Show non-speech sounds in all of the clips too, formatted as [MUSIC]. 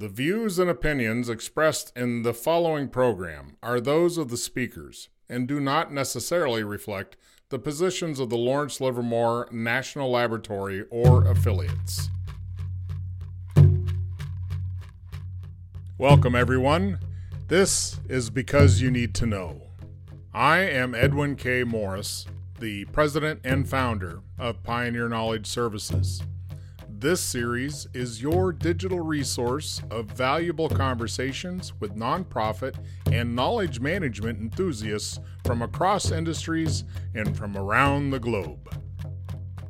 The views and opinions expressed in the following program are those of the speakers and do not necessarily reflect the positions of the Lawrence Livermore National Laboratory or affiliates. Welcome, everyone. This is Because You Need to Know. I am Edwin K. Morris, the president and founder of Pioneer Knowledge Services. This series is your digital resource of valuable conversations with nonprofit and knowledge management enthusiasts from across industries and from around the globe.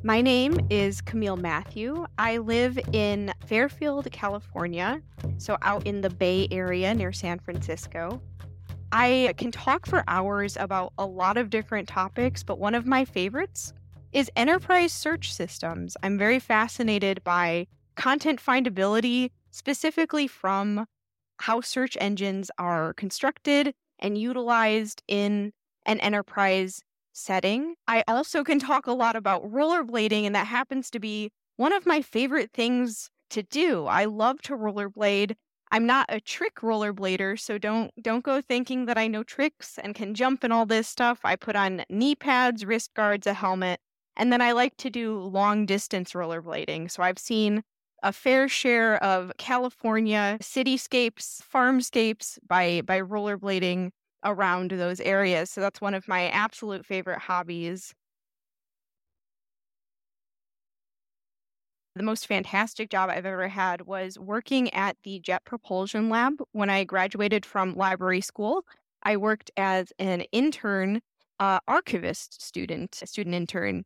My name is Camille Mathieu. I live in Fairfield, California, so out in the Bay Area near San Francisco. I can talk for hours about a lot of different topics, but one of my favorites is enterprise search systems. I'm very fascinated by content findability, specifically from how search engines are constructed and utilized in an enterprise setting. I also can talk a lot about rollerblading, and that happens to be one of my favorite things to do. I love to rollerblade. I'm not a trick rollerblader, so don't don't go thinking that I know tricks and can jump and all this stuff. I put on knee pads, wrist guards, a helmet, and then I like to do long distance rollerblading. So I've seen a fair share of California cityscapes, farmscapes by by rollerblading around those areas. So that's one of my absolute favorite hobbies. The most fantastic job I've ever had was working at the Jet Propulsion Lab when I graduated from library school. I worked as an intern, uh, archivist student, student intern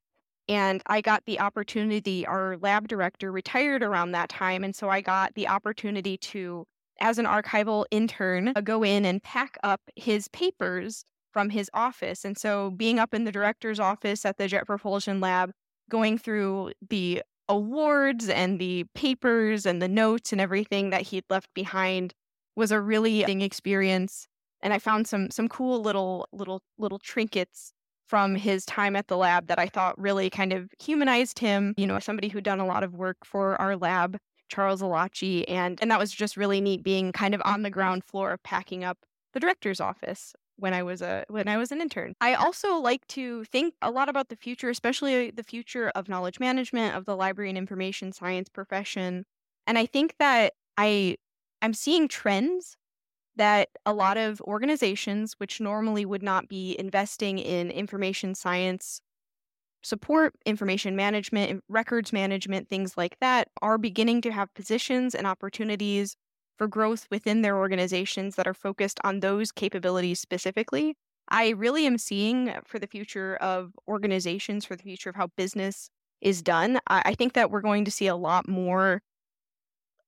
and I got the opportunity, our lab director retired around that time. And so I got the opportunity to, as an archival intern, uh, go in and pack up his papers from his office. And so being up in the director's office at the Jet Propulsion Lab, going through the awards and the papers and the notes and everything that he'd left behind was a really experience and i found some some cool little little little trinkets from his time at the lab that I thought really kind of humanized him. You know, somebody who'd done a lot of work for our lab, Charles Elachi, and and that was just really neat being kind of on the ground floor of packing up the director's office when I was a when I was an intern. I also like to think a lot about the future, especially the future of knowledge management of the library and information science profession. And I think that I I'm seeing trends that a lot of organizations, which normally would not be investing in information science support, information management, records management, things like that, are beginning to have positions and opportunities for growth within their organizations that are focused on those capabilities specifically. I really am seeing for the future of organizations, for the future of how business is done, I think that we're going to see a lot more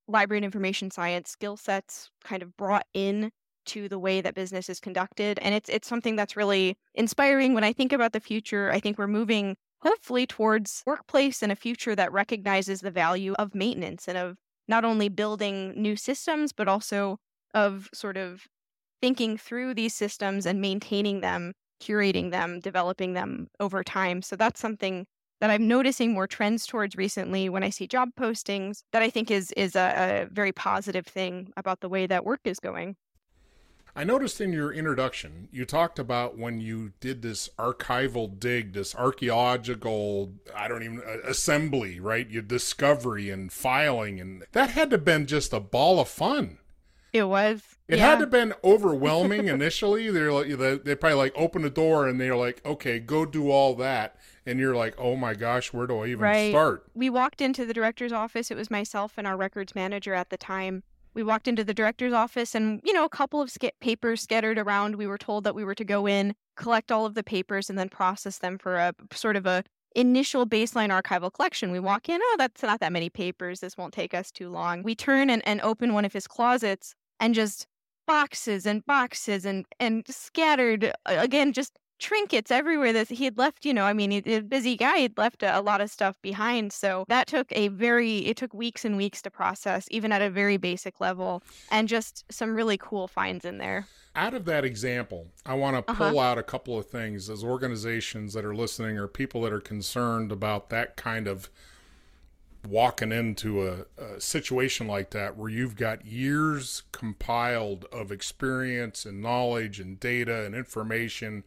library and information science skill sets kind of brought in to the way that business is conducted and it's it's something that's really inspiring. When i think about the future i think we're moving hopefully towards workplace and a future that recognizes the value of maintenance and of not only building new systems but also of sort of thinking through these systems and maintaining them curating them developing them over time. So that's something that I'm noticing more trends towards recently when I see job postings that I think is is a, a very positive thing about the way that work is going. I noticed in your introduction, you talked about when you did this archival dig, this archaeological, I don't even, uh, assembly, right? Your discovery and filing, and that had to have been just a ball of fun. It was. It yeah. had to have been overwhelming [LAUGHS] initially. They're like, they probably like open the door and they're like, okay, go do all that and you're like, oh my gosh, where do I even right. start? We walked into the director's office. It was myself and our records manager at the time. We walked into the director's office and, you know, a couple of sk- papers scattered around. We were told that we were to go in, collect all of the papers, and then process them for a sort of a initial baseline archival collection. We walk in, oh, that's not that many papers. This won't take us too long. We turn and, and open one of his closets and just boxes and boxes and, and scattered, again, just trinkets everywhere that he had left you know i mean he's a busy guy he'd left a, a, lot of stuff behind so that took a very it took weeks and weeks to process even at a very basic level and just some really cool finds in there out of that example i want to uh-huh. pull out a couple of things as organizations that are listening or people that are concerned about that kind of walking into a, a, situation like that where you've got years compiled of experience and knowledge and data and information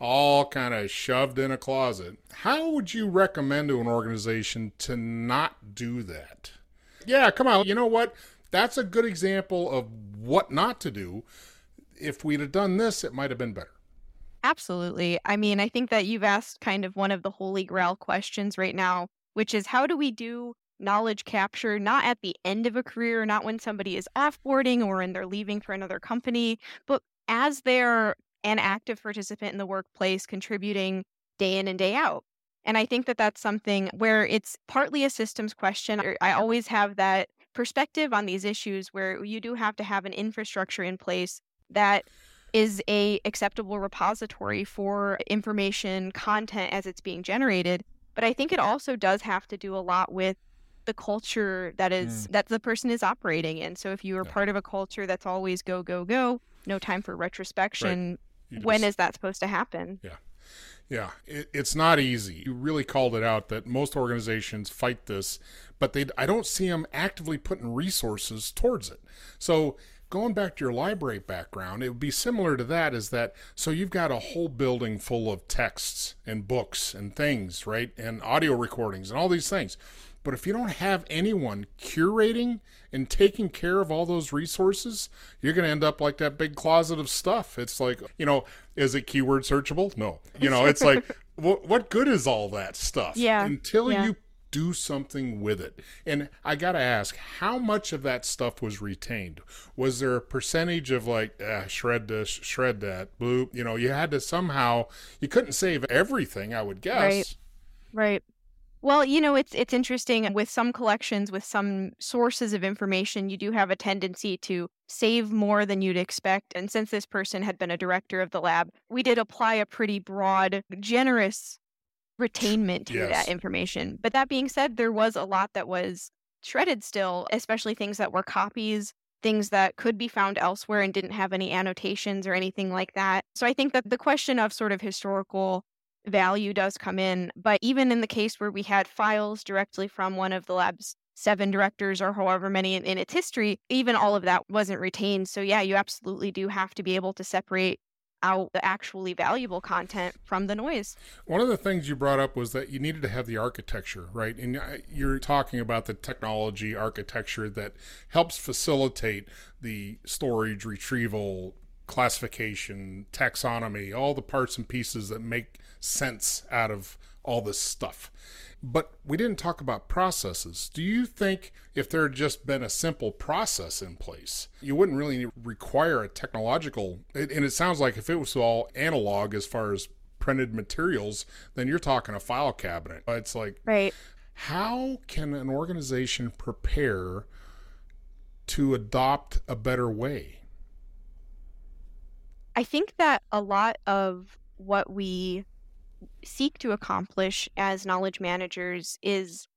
all kind of shoved in a closet. How would you recommend to an organization to not do that? Yeah, come on. You know what? That's a good example of what not to do. If we'd have done this, it might have been better. Absolutely. I mean, I think that you've asked kind of one of the holy grail questions right now, which is how do we do knowledge capture not at the end of a career, not when somebody is offboarding or when they're leaving for another company, but as they're an active participant in the workplace, contributing day in and day out. And I think that that's something where it's partly a systems question. I always have that perspective on these issues where you do have to have an infrastructure in place that is a acceptable repository for information content as it's being generated but i think it also does have to do a lot with the culture that is mm. that the person is operating in so if you are yeah. part of a culture that's always go go go no time for retrospection right. When just, is that supposed to happen yeah yeah, it, it's not easy. You really called it out that most organizations fight this, but they I don't see them actively putting resources towards it. So going back to your library background, it would be similar to that is that so you've got a whole building full of texts and books and things, right? And audio recordings and all these things. But if you don't have anyone curating and taking care of all those resources, you're going to end up like that big closet of stuff. It's like, you know, is it keyword searchable? No. You know, it's like, [LAUGHS] what, what good is all that stuff? Yeah. Until yeah. you do something with it. And I got to ask, how much of that stuff was retained? Was there a percentage of like, ah, shred this, shred that, bloop? You know, you had to somehow, you couldn't save everything, I would guess. Right. Right. Well, you know, it's it's interesting with some collections with some sources of information, you do have a tendency to save more than you'd expect. And since this person had been a director of the lab, we did apply a pretty broad, generous retainment to yes. that information. But that being said, there was a lot that was shredded still, especially things that were copies, things that could be found elsewhere and didn't have any annotations or anything like that. So I think that the question of sort of historical value does come in. But even in the case where we had files directly from one of the lab's seven directors or however many in, in, its history, even all of that wasn't retained. So, yeah, you absolutely do have to be able to separate out the actually valuable content from the noise. One of the things you brought up was that you needed to have the architecture, right? And uh, you're talking about the technology architecture that helps facilitate the storage, retrieval, classification, taxonomy, all the parts and pieces that make sense out of all this stuff. But we didn't talk about processes. Do you think if there had just been a simple process in place, you wouldn't really require a technological? And it sounds like if it was all analog as far as printed materials, then you're talking a file cabinet. It's like, right. How can an organization prepare to adopt a better way? I think that a lot of what we seek to accomplish as knowledge managers is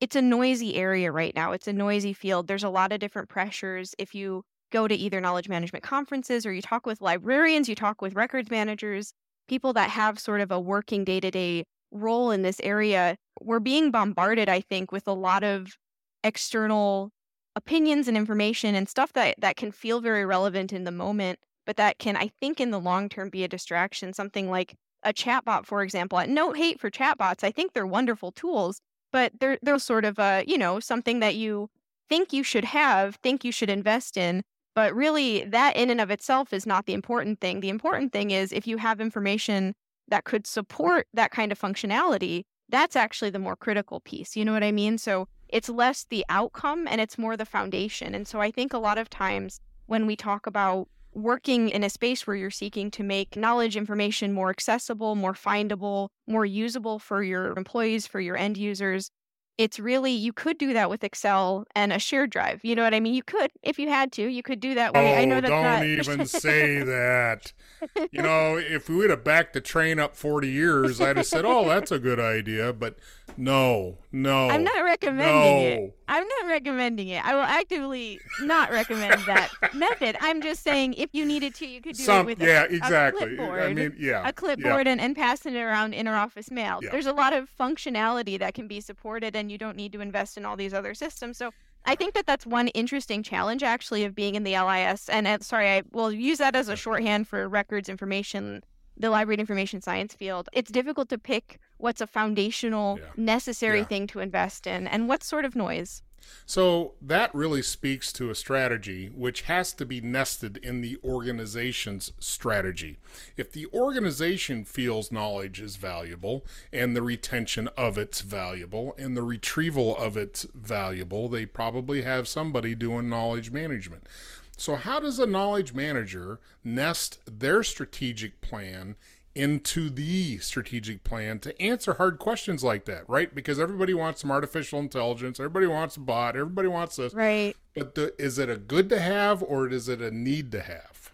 it's a noisy area right now. It's a noisy field. There's a lot of different pressures. If you go to either knowledge management conferences or you talk with librarians, you talk with records managers, people that have sort of a working day to day role in this area, we're being bombarded, I think, with a lot of external opinions and information and stuff that, that can feel very relevant in the moment, but that can, I think, in the long term be a distraction. Something like a chatbot, for example. No hate for chatbots. I think they're wonderful tools, but they're they're sort of a, you know, something that you think you should have, think you should invest in. But really, that in and of itself is not the important thing. The important thing is if you have information that could support that kind of functionality, that's actually the more critical piece. You know what I mean? So it's less the outcome and it's more the foundation. And so I think a lot of times when we talk about working in a space where you're seeking to make knowledge information more accessible, more findable, more usable for your employees, for your end users. It's really, you could do that with Excel and a shared drive. You know what I mean? You could, if you had to, you could do that. Oh, I know oh, that's don't not... even say that. You [LAUGHS] know, if we would have backed the train up 40 years, I'd have said, oh, that's a good idea. But no, no. I'm not recommending no, it. I'm not recommending it. I will actively not recommend that [LAUGHS] method. I'm just saying if you needed to, you could do Some, it with yeah, a, exactly. a clipboard. I mean, yeah, a clipboard and, and passing it around inter-office mail. Yeah. There's a lot of functionality that can be supported, and you don't need to invest in all these other systems. So I think that that's one interesting challenge, actually, of being in the LIS. And uh, sorry, I will use that as a shorthand for records information, the library and information science field. It's difficult to pick what's a foundational, Yeah. necessary Yeah. thing to invest in, and what sort of noise. So that really speaks to a strategy which has to be nested in the organization's strategy. If the organization feels knowledge is valuable and the retention of it's valuable and the retrieval of it's valuable, they probably have somebody doing knowledge management. So, how does a knowledge manager nest their strategic plan into the strategic plan to answer hard questions like that, right? Because everybody wants some artificial intelligence, everybody wants a bot, everybody wants this. Right. But the, is it a good to have or is it a need to have?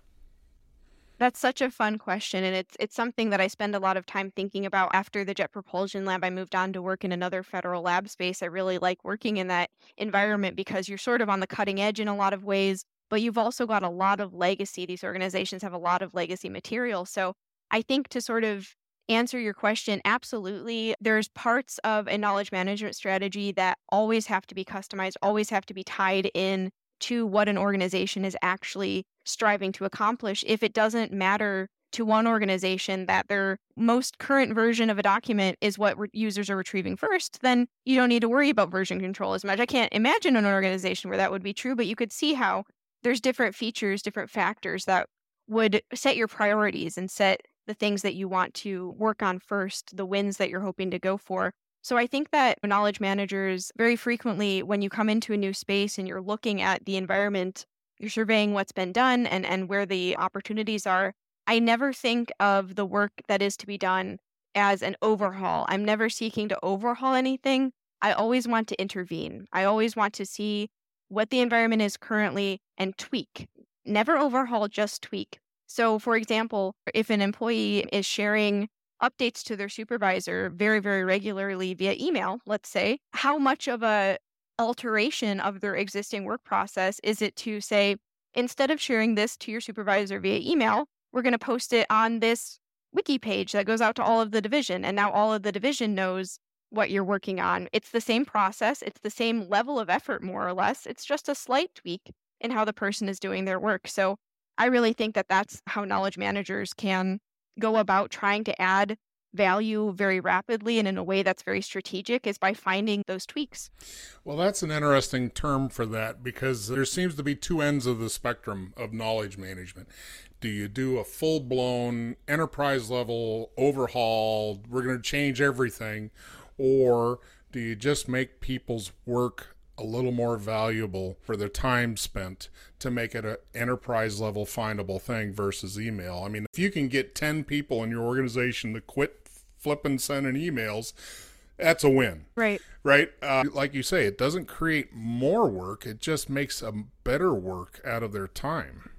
That's such a fun question, and it's it's something that I spend a lot of time thinking about. After the Jet Propulsion Lab, I moved on to work in another federal lab space. I really like working in that environment because you're sort of on the cutting edge in a lot of ways, but you've also got a lot of legacy. These organizations have a lot of legacy material. So I think to sort of answer your question, absolutely, there's parts of a knowledge management strategy that always have to be customized, always have to be tied in to what an organization is actually striving to accomplish. If it doesn't matter to one organization that their most current version of a document is what re- users are retrieving first, then you don't need to worry about version control as much. I can't imagine an organization where that would be true, but you could see how there's different features, different factors that would set your priorities and set the things that you want to work on first, the wins that you're hoping to go for. So I think that knowledge managers very frequently, when you come into a new space and you're looking at the environment, you're surveying what's been done and, and where the opportunities are. I never think of the work that is to be done as an overhaul. I'm never seeking to overhaul anything. I always want to intervene. I always want to see what the environment is currently and tweak. Never overhaul, just tweak. So, for example, if an employee is sharing updates to their supervisor very, very regularly via email, let's say, how much of a alteration of their existing work process is it to say, instead of sharing this to your supervisor via email, we're going to post it on this wiki page that goes out to all of the division. And now all of the division knows what you're working on. It's the same process, it's the same level of effort, more or less. It's just a slight tweak in how the person is doing their work. So I really think that that's how knowledge managers can go about trying to add value very rapidly and in a way that's very strategic is by finding those tweaks. Well, that's an interesting term for that because there seems to be two ends of the spectrum of knowledge management. Do you do a full blown enterprise level overhaul? We're going to change everything. Or do you just make people's work a little more valuable for their time spent to make it an enterprise level findable thing versus email? I mean, if you can get 10 people in your organization to quit flipping sending emails, that's a win Right. right? Uh, like you say, it doesn't create more work; it just makes a better work out of their time.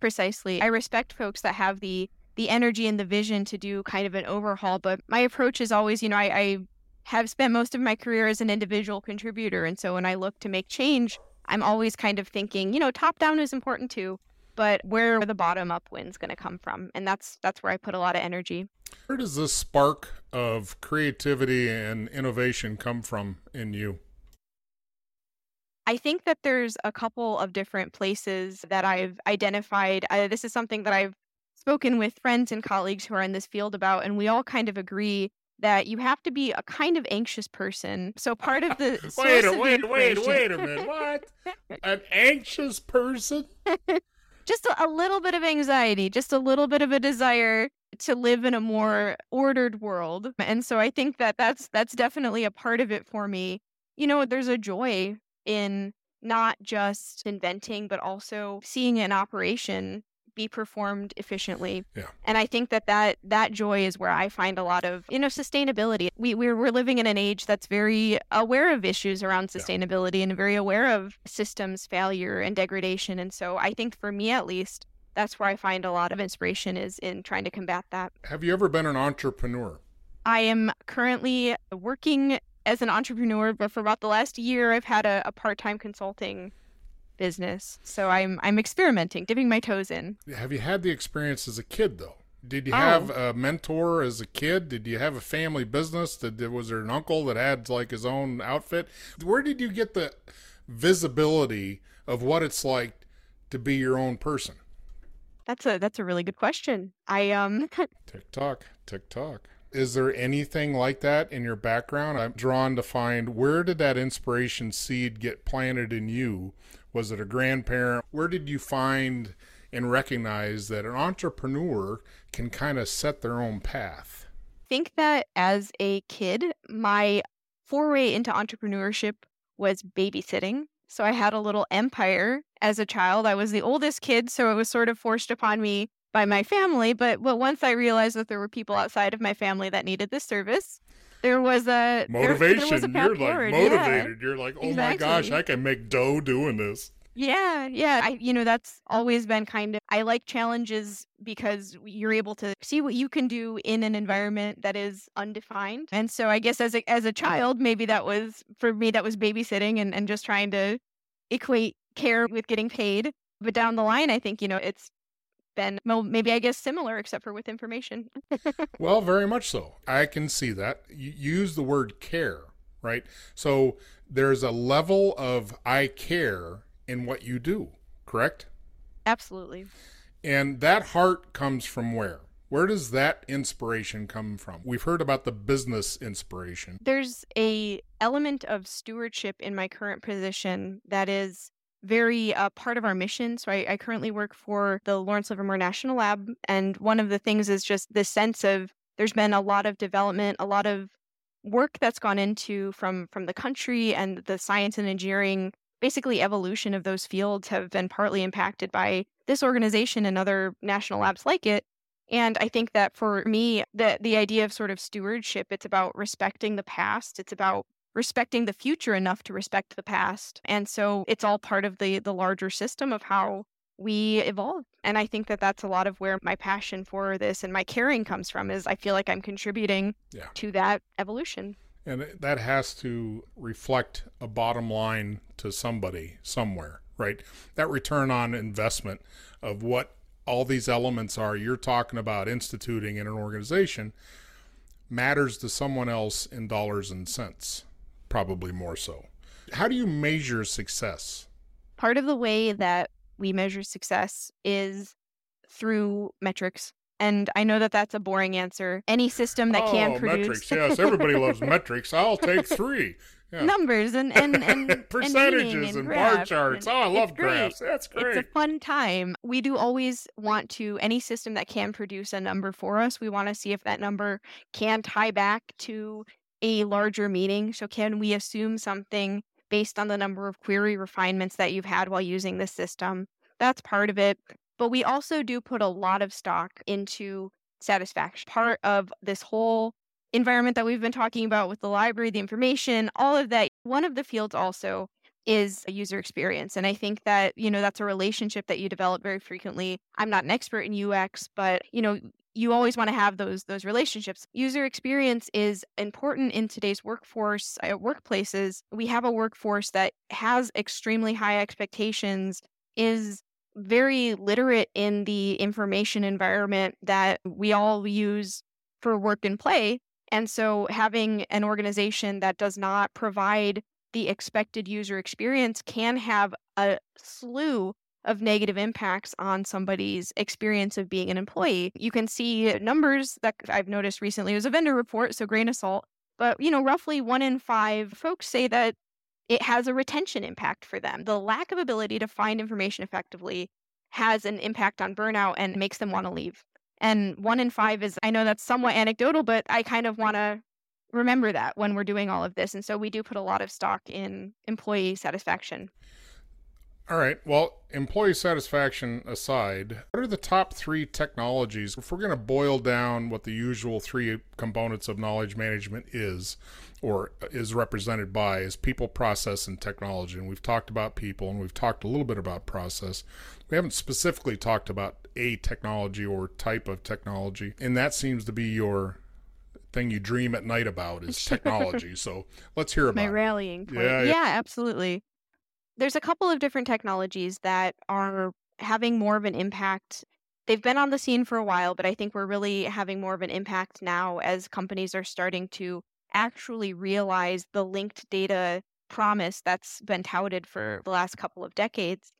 Precisely. I respect folks that have the the energy and the vision to do kind of an overhaul, but my approach is always, you know, I, I have spent most of my career as an individual contributor, and so when I look to make change, I'm always kind of thinking, you know, top down is important too, but where are the bottom up win's going to come from, and that's that's where I put a lot of energy. Where does this spark of creativity and innovation come from in you? I think that there's a couple of different places that I've identified. Uh, this is something that I've spoken with friends and colleagues who are in this field about, and we all kind of agree that you have to be a kind of anxious person. So part of the [LAUGHS] wait, a, of wait, wait, wait a minute. What? An anxious person? [LAUGHS] just a, a little bit of anxiety, just a little bit of a desire to live in a more ordered world. And so I think that that's that's definitely a part of it for me. You know, there's a joy in not just inventing but also seeing an operation be performed efficiently. Yeah. And I think that that that joy is where I find a lot of, you know, sustainability. We we're, we're living in an age that's very aware of issues around Yeah. sustainability and very aware of systems failure and degradation. And so I think for me at least, that's where I find a lot of inspiration is in trying to combat that. Have you ever been an entrepreneur? I am currently working as an entrepreneur, but for about the last year, I've had a, a part time consulting business. So I'm I'm experimenting, dipping my toes in. Have you had the experience as a kid though? Did you Oh. have a mentor as a kid? Did you have a family business? Did was there an uncle that had like his own outfit? Where did you get the visibility of what it's like to be your own person? That's a that's a really good question. I um [LAUGHS] Tick tock, tick tock. Is there anything like that in your background? I'm drawn to find where did that inspiration seed get planted in you? Was it a grandparent? Where did you find and recognize that an entrepreneur can kind of set their own path? think that as a kid, my foray into entrepreneurship was babysitting. So I had a little empire as a child. I was the oldest kid, so it was sort of forced upon me by my family. But but once I realized that there were people outside of my family that needed this service, there was a Motivation. There, was a You're like forward. Yeah. motivated. You're like, oh my gosh, I can make dough doing this. Yeah, yeah. I, you know, that's always been kind of, I like challenges because you're able to see what you can do in an environment that is undefined. And so I guess as a, as a child, maybe that was, for me, that was babysitting and, and just trying to equate care with getting paid. But down the line, I think, you know, it's been, well, maybe I guess similar, except for with information. [LAUGHS] Well, very much so. I can see that. You use the word care, right? So there's a level of I care in what you do, correct? Absolutely. And that heart comes from where? Where does that inspiration come from? We've heard about the business inspiration. there's a element of stewardship in my current position that is very uh, part of our mission. So I, I currently work for the Lawrence Livermore National Lab, and one of the things is just this sense of there's been a lot of development, a lot of work that's gone into from from the country and the science and engineering basically evolution of those fields have been partly impacted by this organization and other national labs like it and I think that for me, the the idea of sort of stewardship, it's about respecting the past. It's about respecting the future enough to respect the past. And so it's all part of the the larger system of how we evolve. And I think that that's a lot of where my passion for this and my caring comes from is I feel like I'm contributing Yeah. to that evolution. And that has to reflect a bottom line to somebody somewhere, right? That return on investment of what all these elements are you're talking about instituting in an organization matters to someone else in dollars and cents, probably more so. How do you measure success? Part of the way that we measure success is through metrics. And I know that that's a boring answer. Any system that can oh, produce metrics. Yes, everybody loves [LAUGHS] metrics. I'll take three. Yeah. numbers and and and and [LAUGHS] percentages meaning and, bar charts. and Oh, I love great. graphs. That's great. It's a fun time. We do always want to any system that can produce a number for us. We want to see if that number can tie back to a larger meaning. So can we assume something based on the number of query refinements that you've had while using the system? That's part of it. But we also do put a lot of stock into satisfaction. Part of this whole environment that we've been talking about with the library, the information, all of that. One of the fields also is a user experience. And I think that, you know, that's a relationship that you develop very frequently. I'm not an expert in UX, but, you know, you always want to have those those relationships. User experience is important in today's workforce, uh, workplaces. We have a workforce that has extremely high expectations, is very literate in the information environment that we all use for work and play. And so having an organization that does not provide the expected user experience can have a slew of negative impacts on somebody's experience of being an employee. You can see numbers that I've noticed recently. It was a vendor report, so grain of salt. But, you know, roughly one in five folks say that it has a retention impact for them. The lack of ability to find information effectively has an impact on burnout and makes them want to leave. And one in five is, I know that's somewhat anecdotal, but I kind of want to remember that when we're doing all of this. And so we do put a lot of stock in employee satisfaction. All right. Well, employee satisfaction aside, what are the top three technologies? If we're going to boil down what the usual three components of knowledge management is, or is represented by, is people, process, and technology. And we've talked about people, and we've talked a little bit about process. We haven't specifically talked about a technology or type of technology, and that seems to be your thing you dream at night about is [LAUGHS] technology. so let's hear about My it. rallying point. Yeah, Yeah, yeah. absolutely. There's a couple of different technologies that are having more of an impact. They've been on the scene for a while, but I think we're really having more of an impact now as companies are starting to actually realize the linked data promise that's been touted for the last couple of decades.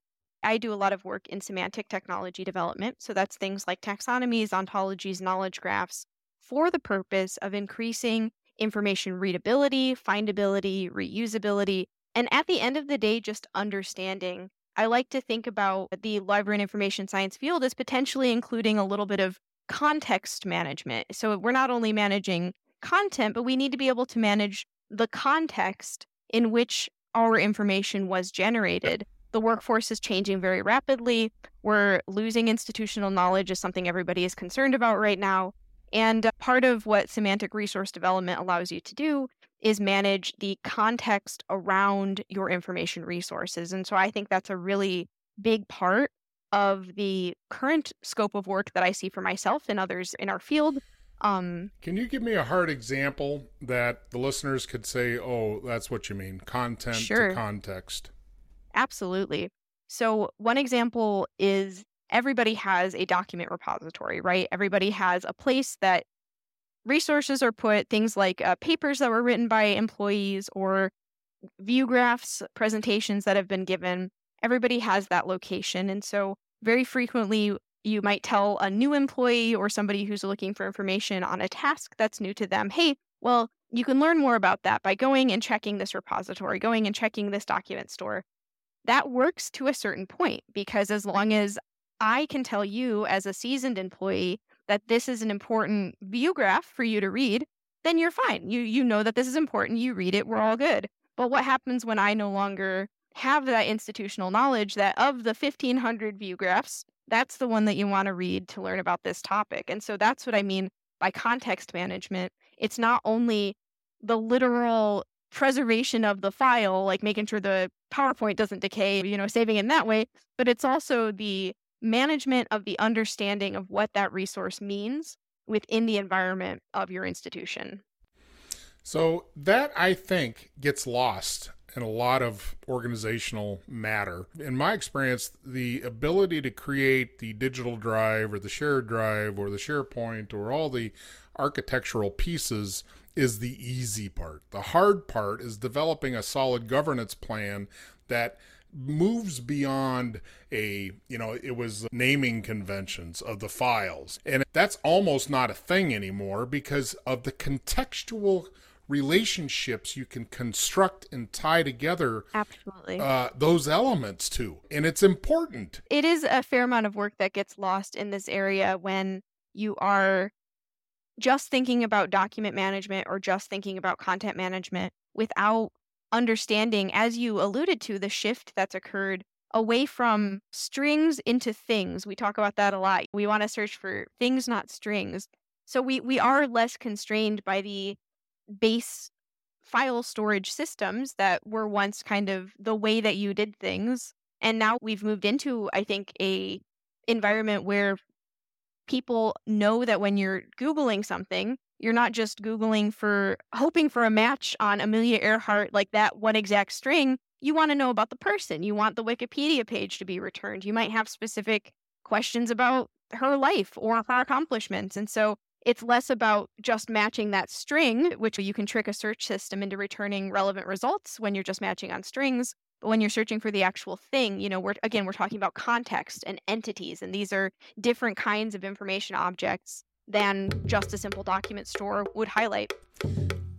I do a lot of work in semantic technology development. So that's things like taxonomies, ontologies, knowledge graphs for the purpose of increasing information readability, findability, reusability, and at the end of the day, just understanding. I like to think about the library and information science field as potentially including a little bit of context management. So we're not only managing content, but we need to be able to manage the context in which our information was generated. The workforce is changing very rapidly. We're losing institutional knowledge, is something everybody is concerned about right now. And uh, part of what semantic resource development allows you to do is manage the context around your information resources. And so I think that's a really big part of the current scope of work that I see for myself and others in our field. Um, Can you give me a hard example that the listeners could say, "Oh, that's what you mean, content Sure. to context"? Absolutely. So, one example is everybody has a document repository, right? Everybody has a place that resources are put, things like uh, papers that were written by employees or view graphs, presentations that have been given. Everybody has that location. And so, very frequently, you might tell a new employee or somebody who's looking for information on a task that's new to them, hey, well, you can learn more about that by going and checking this repository, going and checking this document store that works to a certain point because as long as I can tell you as a seasoned employee that this is an important view graph for you to read, then you're fine. You you know that this is important, you read it, we're all good. But what happens when I no longer have that institutional knowledge that of the 1500 view graphs, that's the one that you want to read to learn about this topic. And so that's what I mean by context management. It's not only the literal preservation of the file, like making sure the PowerPoint doesn't decay, you know, saving it in that way, but it's also the management of the understanding of what that resource means within the environment of your institution. So that I think gets lost in a lot of organizational matter. In my experience, the ability to create the digital drive or the shared drive or the SharePoint or all the architectural pieces is the easy part. The hard part is developing a solid governance plan that moves beyond a you know it was naming conventions of the files. And that's almost not a thing anymore because of the contextual relationships you can construct and tie together Absolutely. uh, those elements to. And it's important. It is a fair amount of work that gets lost in this area when you are just thinking about document management or just thinking about content management without understanding, as you alluded to, the shift that's occurred away from strings into things. We talk about that a lot. We want to search for things, not strings. So we, we are less constrained by the base file storage systems that were once kind of the way that you did things. And now we've moved into, I think, a environment where people know that when you're Googling something, you're not just Googling for hoping for a match on Amelia Earhart, like that one exact string. You want to know about the person. You want the Wikipedia page to be returned. You might have specific questions about her life or her accomplishments. And so it's less about just matching that string, which you can trick a search system into returning relevant results when you're just matching on strings. But when you're searching for the actual thing, you know, we're again, we're talking about context and entities, and these are different kinds of information objects than just a simple document store would highlight.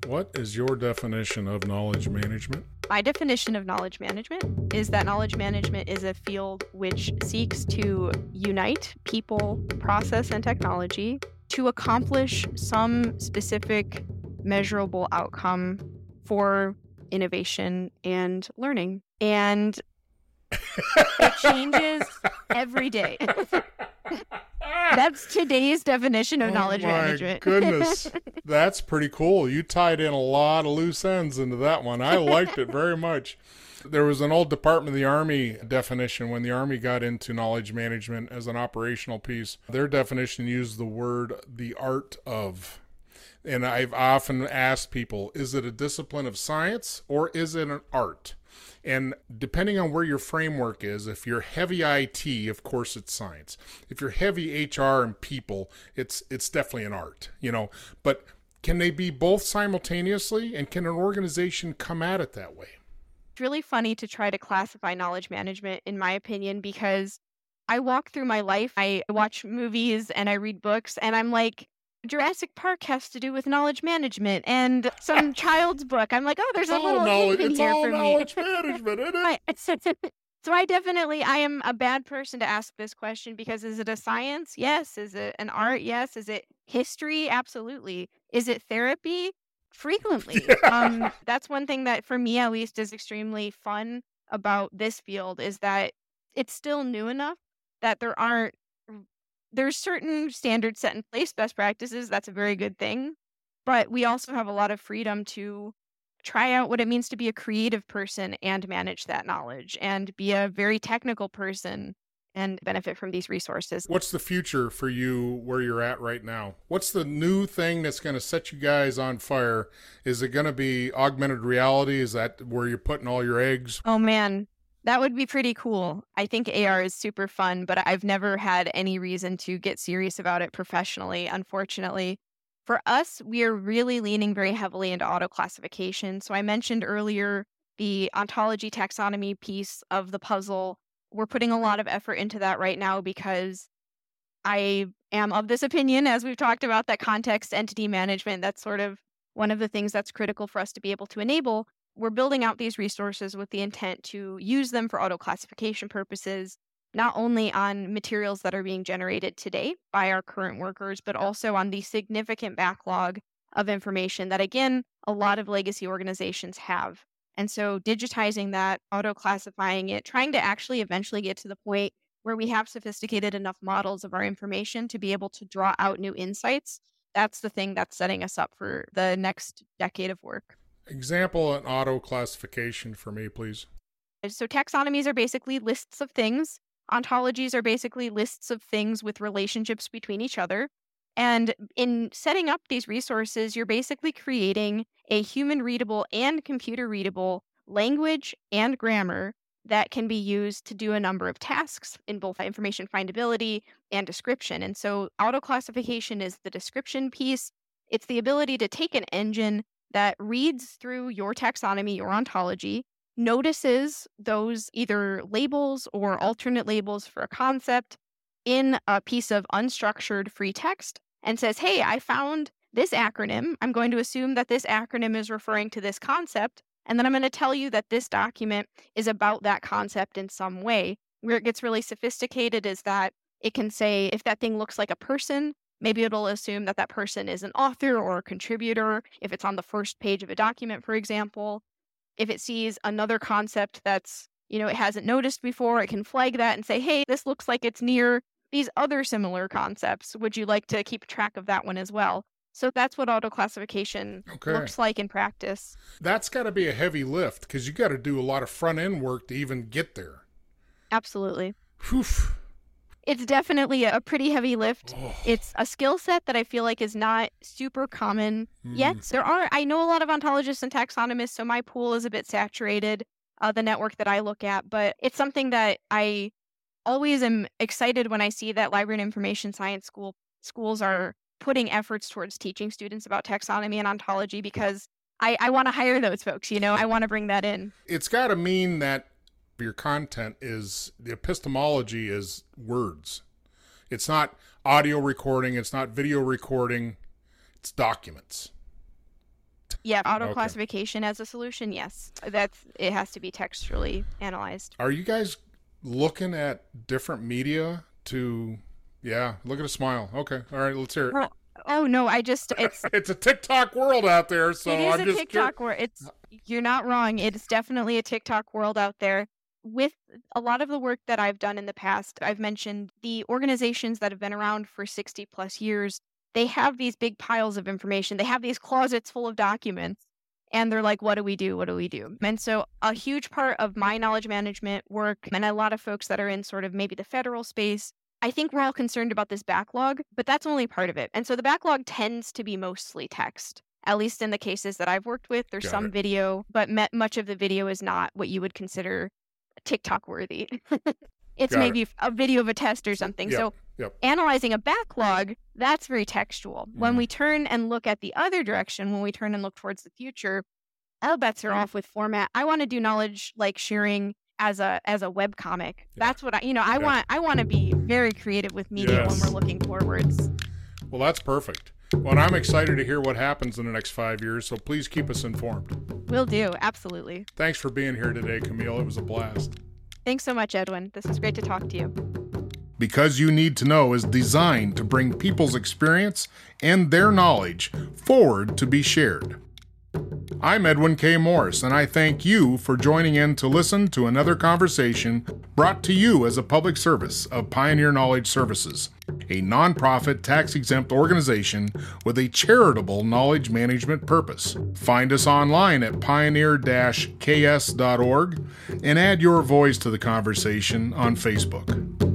what is your definition of knowledge management My definition of knowledge management is that knowledge management is a field which seeks to unite people, process, and technology to accomplish some specific measurable outcome for innovation and learning. And it [LAUGHS] changes every day. [LAUGHS] That's today's definition of oh knowledge oh my management. goodness. [LAUGHS] That's pretty cool. You tied in a lot of loose ends into that one. I liked it very [LAUGHS] much. There was an old department of the army definition when the army got into knowledge management as an operational piece. Their definition used the word the art of. And I've often asked people, is it a discipline of science or is it an art? And depending on where your framework is, if you're heavy IT, of course it's science. If you're heavy HR and people, it's it's definitely an art, you know. But can they be both simultaneously and can an organization come at it that way? It's really funny to try to classify knowledge management in my opinion because I walk through my life, I watch movies and I read books and I'm like Jurassic Park has to do with knowledge management and some [LAUGHS] child's book. I'm like, oh, there's a all little knowledge, it's here all for knowledge me. management, [LAUGHS] isn't it? [LAUGHS] So I definitely I am a bad person to ask this question because is it a science? Yes. Is it an art? Yes. Is it history? Absolutely. Is it therapy? Frequently. Um, that's one thing that for me at least is extremely fun about this field is that it's still new enough that there aren't there's certain standards set in place, best practices. That's a very good thing. But we also have a lot of freedom to try out what it means to be a creative person and manage that knowledge and be a very technical person and benefit from these resources. What's the future for you where you're at right now? What's the new thing that's going to set you guys on fire? Is it going to be augmented reality? Is that where you're putting all your eggs? Oh man, that would be pretty cool. I think AR is super fun, but I've never had any reason to get serious about it professionally, unfortunately. For us, we are really leaning very heavily into auto classification. So I mentioned earlier the ontology taxonomy piece of the puzzle. We're putting a lot of effort into that right now because I am of this opinion, as we've talked about, that context entity management, that's sort of one of the things that's critical for us to be able to enable we're building out these resources with the intent to use them for auto classification purposes, not only on materials that are being generated today by our current workers, but also on the significant backlog of information that, again, a lot of legacy organizations have. And so, digitizing that, auto classifying it, trying to actually eventually get to the point where we have sophisticated enough models of our information to be able to draw out new insights. That's the thing that's setting us up for the next decade of work. Example an auto classification for me, please. So, taxonomies are basically lists of things. Ontologies are basically lists of things with relationships between each other. And in setting up these resources, you're basically creating a human readable and computer readable language and grammar that can be used to do a number of tasks in both information findability and description. And so, auto classification is the description piece. It's the ability to take an engine that reads through your taxonomy, your ontology, notices those either labels or alternate labels for a concept in a piece of unstructured free text and says, Hey, I found this acronym. I'm going to assume that this acronym is referring to this concept. And then I'm going to tell you that this document is about that concept in some way. Where it gets really sophisticated is that it can say, if that thing looks like a person, Maybe it'll assume that that person is an author or a contributor if it's on the first page of a document, for example. If it sees another concept that's, you know, it hasn't noticed before, it can flag that and say, hey, this looks like it's near these other similar concepts. Would you like to keep track of that one as well? So that's what auto classification okay. looks like in practice. That's got to be a heavy lift because you got to do a lot of front end work to even get there. Absolutely. Whew it's definitely a pretty heavy lift. Oh. It's a skill set that I feel like is not super common mm. yet. There are, I know a lot of ontologists and taxonomists, so my pool is a bit saturated, uh, the network that I look at, but it's something that I always am excited when I see that library and information science school schools are putting efforts towards teaching students about taxonomy and ontology because I, I want to hire those folks, you know, I want to bring that in. It's got to mean that your content is the epistemology is words. It's not audio recording, it's not video recording, it's documents. Yeah, auto okay. classification as a solution, yes. That's it has to be textually analyzed. Are you guys looking at different media to yeah, look at a smile. Okay. All right, let's hear it. Well, oh no, I just [LAUGHS] it's it's a TikTok world out there, so it is I'm a just TikTok world. It's you're not wrong. It's definitely a TikTok world out there with a lot of the work that I've done in the past, I've mentioned the organizations that have been around for 60 plus years, they have these big piles of information. They have these closets full of documents. And they're like, what do we do? What do we do? And so, a huge part of my knowledge management work, and a lot of folks that are in sort of maybe the federal space I think we're all concerned about this backlog, but that's only part of it. And so the backlog tends to be mostly text. At least in the cases that I've worked with, there's Got some it. video, but much of the video is not what you would consider TikTok worthy. [LAUGHS] it's Got it. maybe a video of a test or something. Yep, So yep. analyzing a backlog, that's very textual. When Mhm. we turn and look at the other direction, when we turn and look towards the future, all bets are off with format. I want to do knowledge like sharing as a as a web comic. Yeah. That's what I you know, I Yeah. want I want to be very creative with media when we're looking forwards. Well, that's perfect. Well, and I'm excited to hear what happens in the next five years, so please keep us informed. Will do, absolutely. Thanks for being here today, Camille. It was a blast. Thanks so much, Edwin. This was great to talk to you. Because You Need to Know is designed to bring people's experience and their knowledge forward to be shared. I'm Edwin K. Morris, and I thank you for joining in to listen to another conversation brought to you as a public service of Pioneer Knowledge Services, a nonprofit tax exempt organization with a charitable knowledge management purpose. Find us online at pioneer ks.org and add your voice to the conversation on Facebook.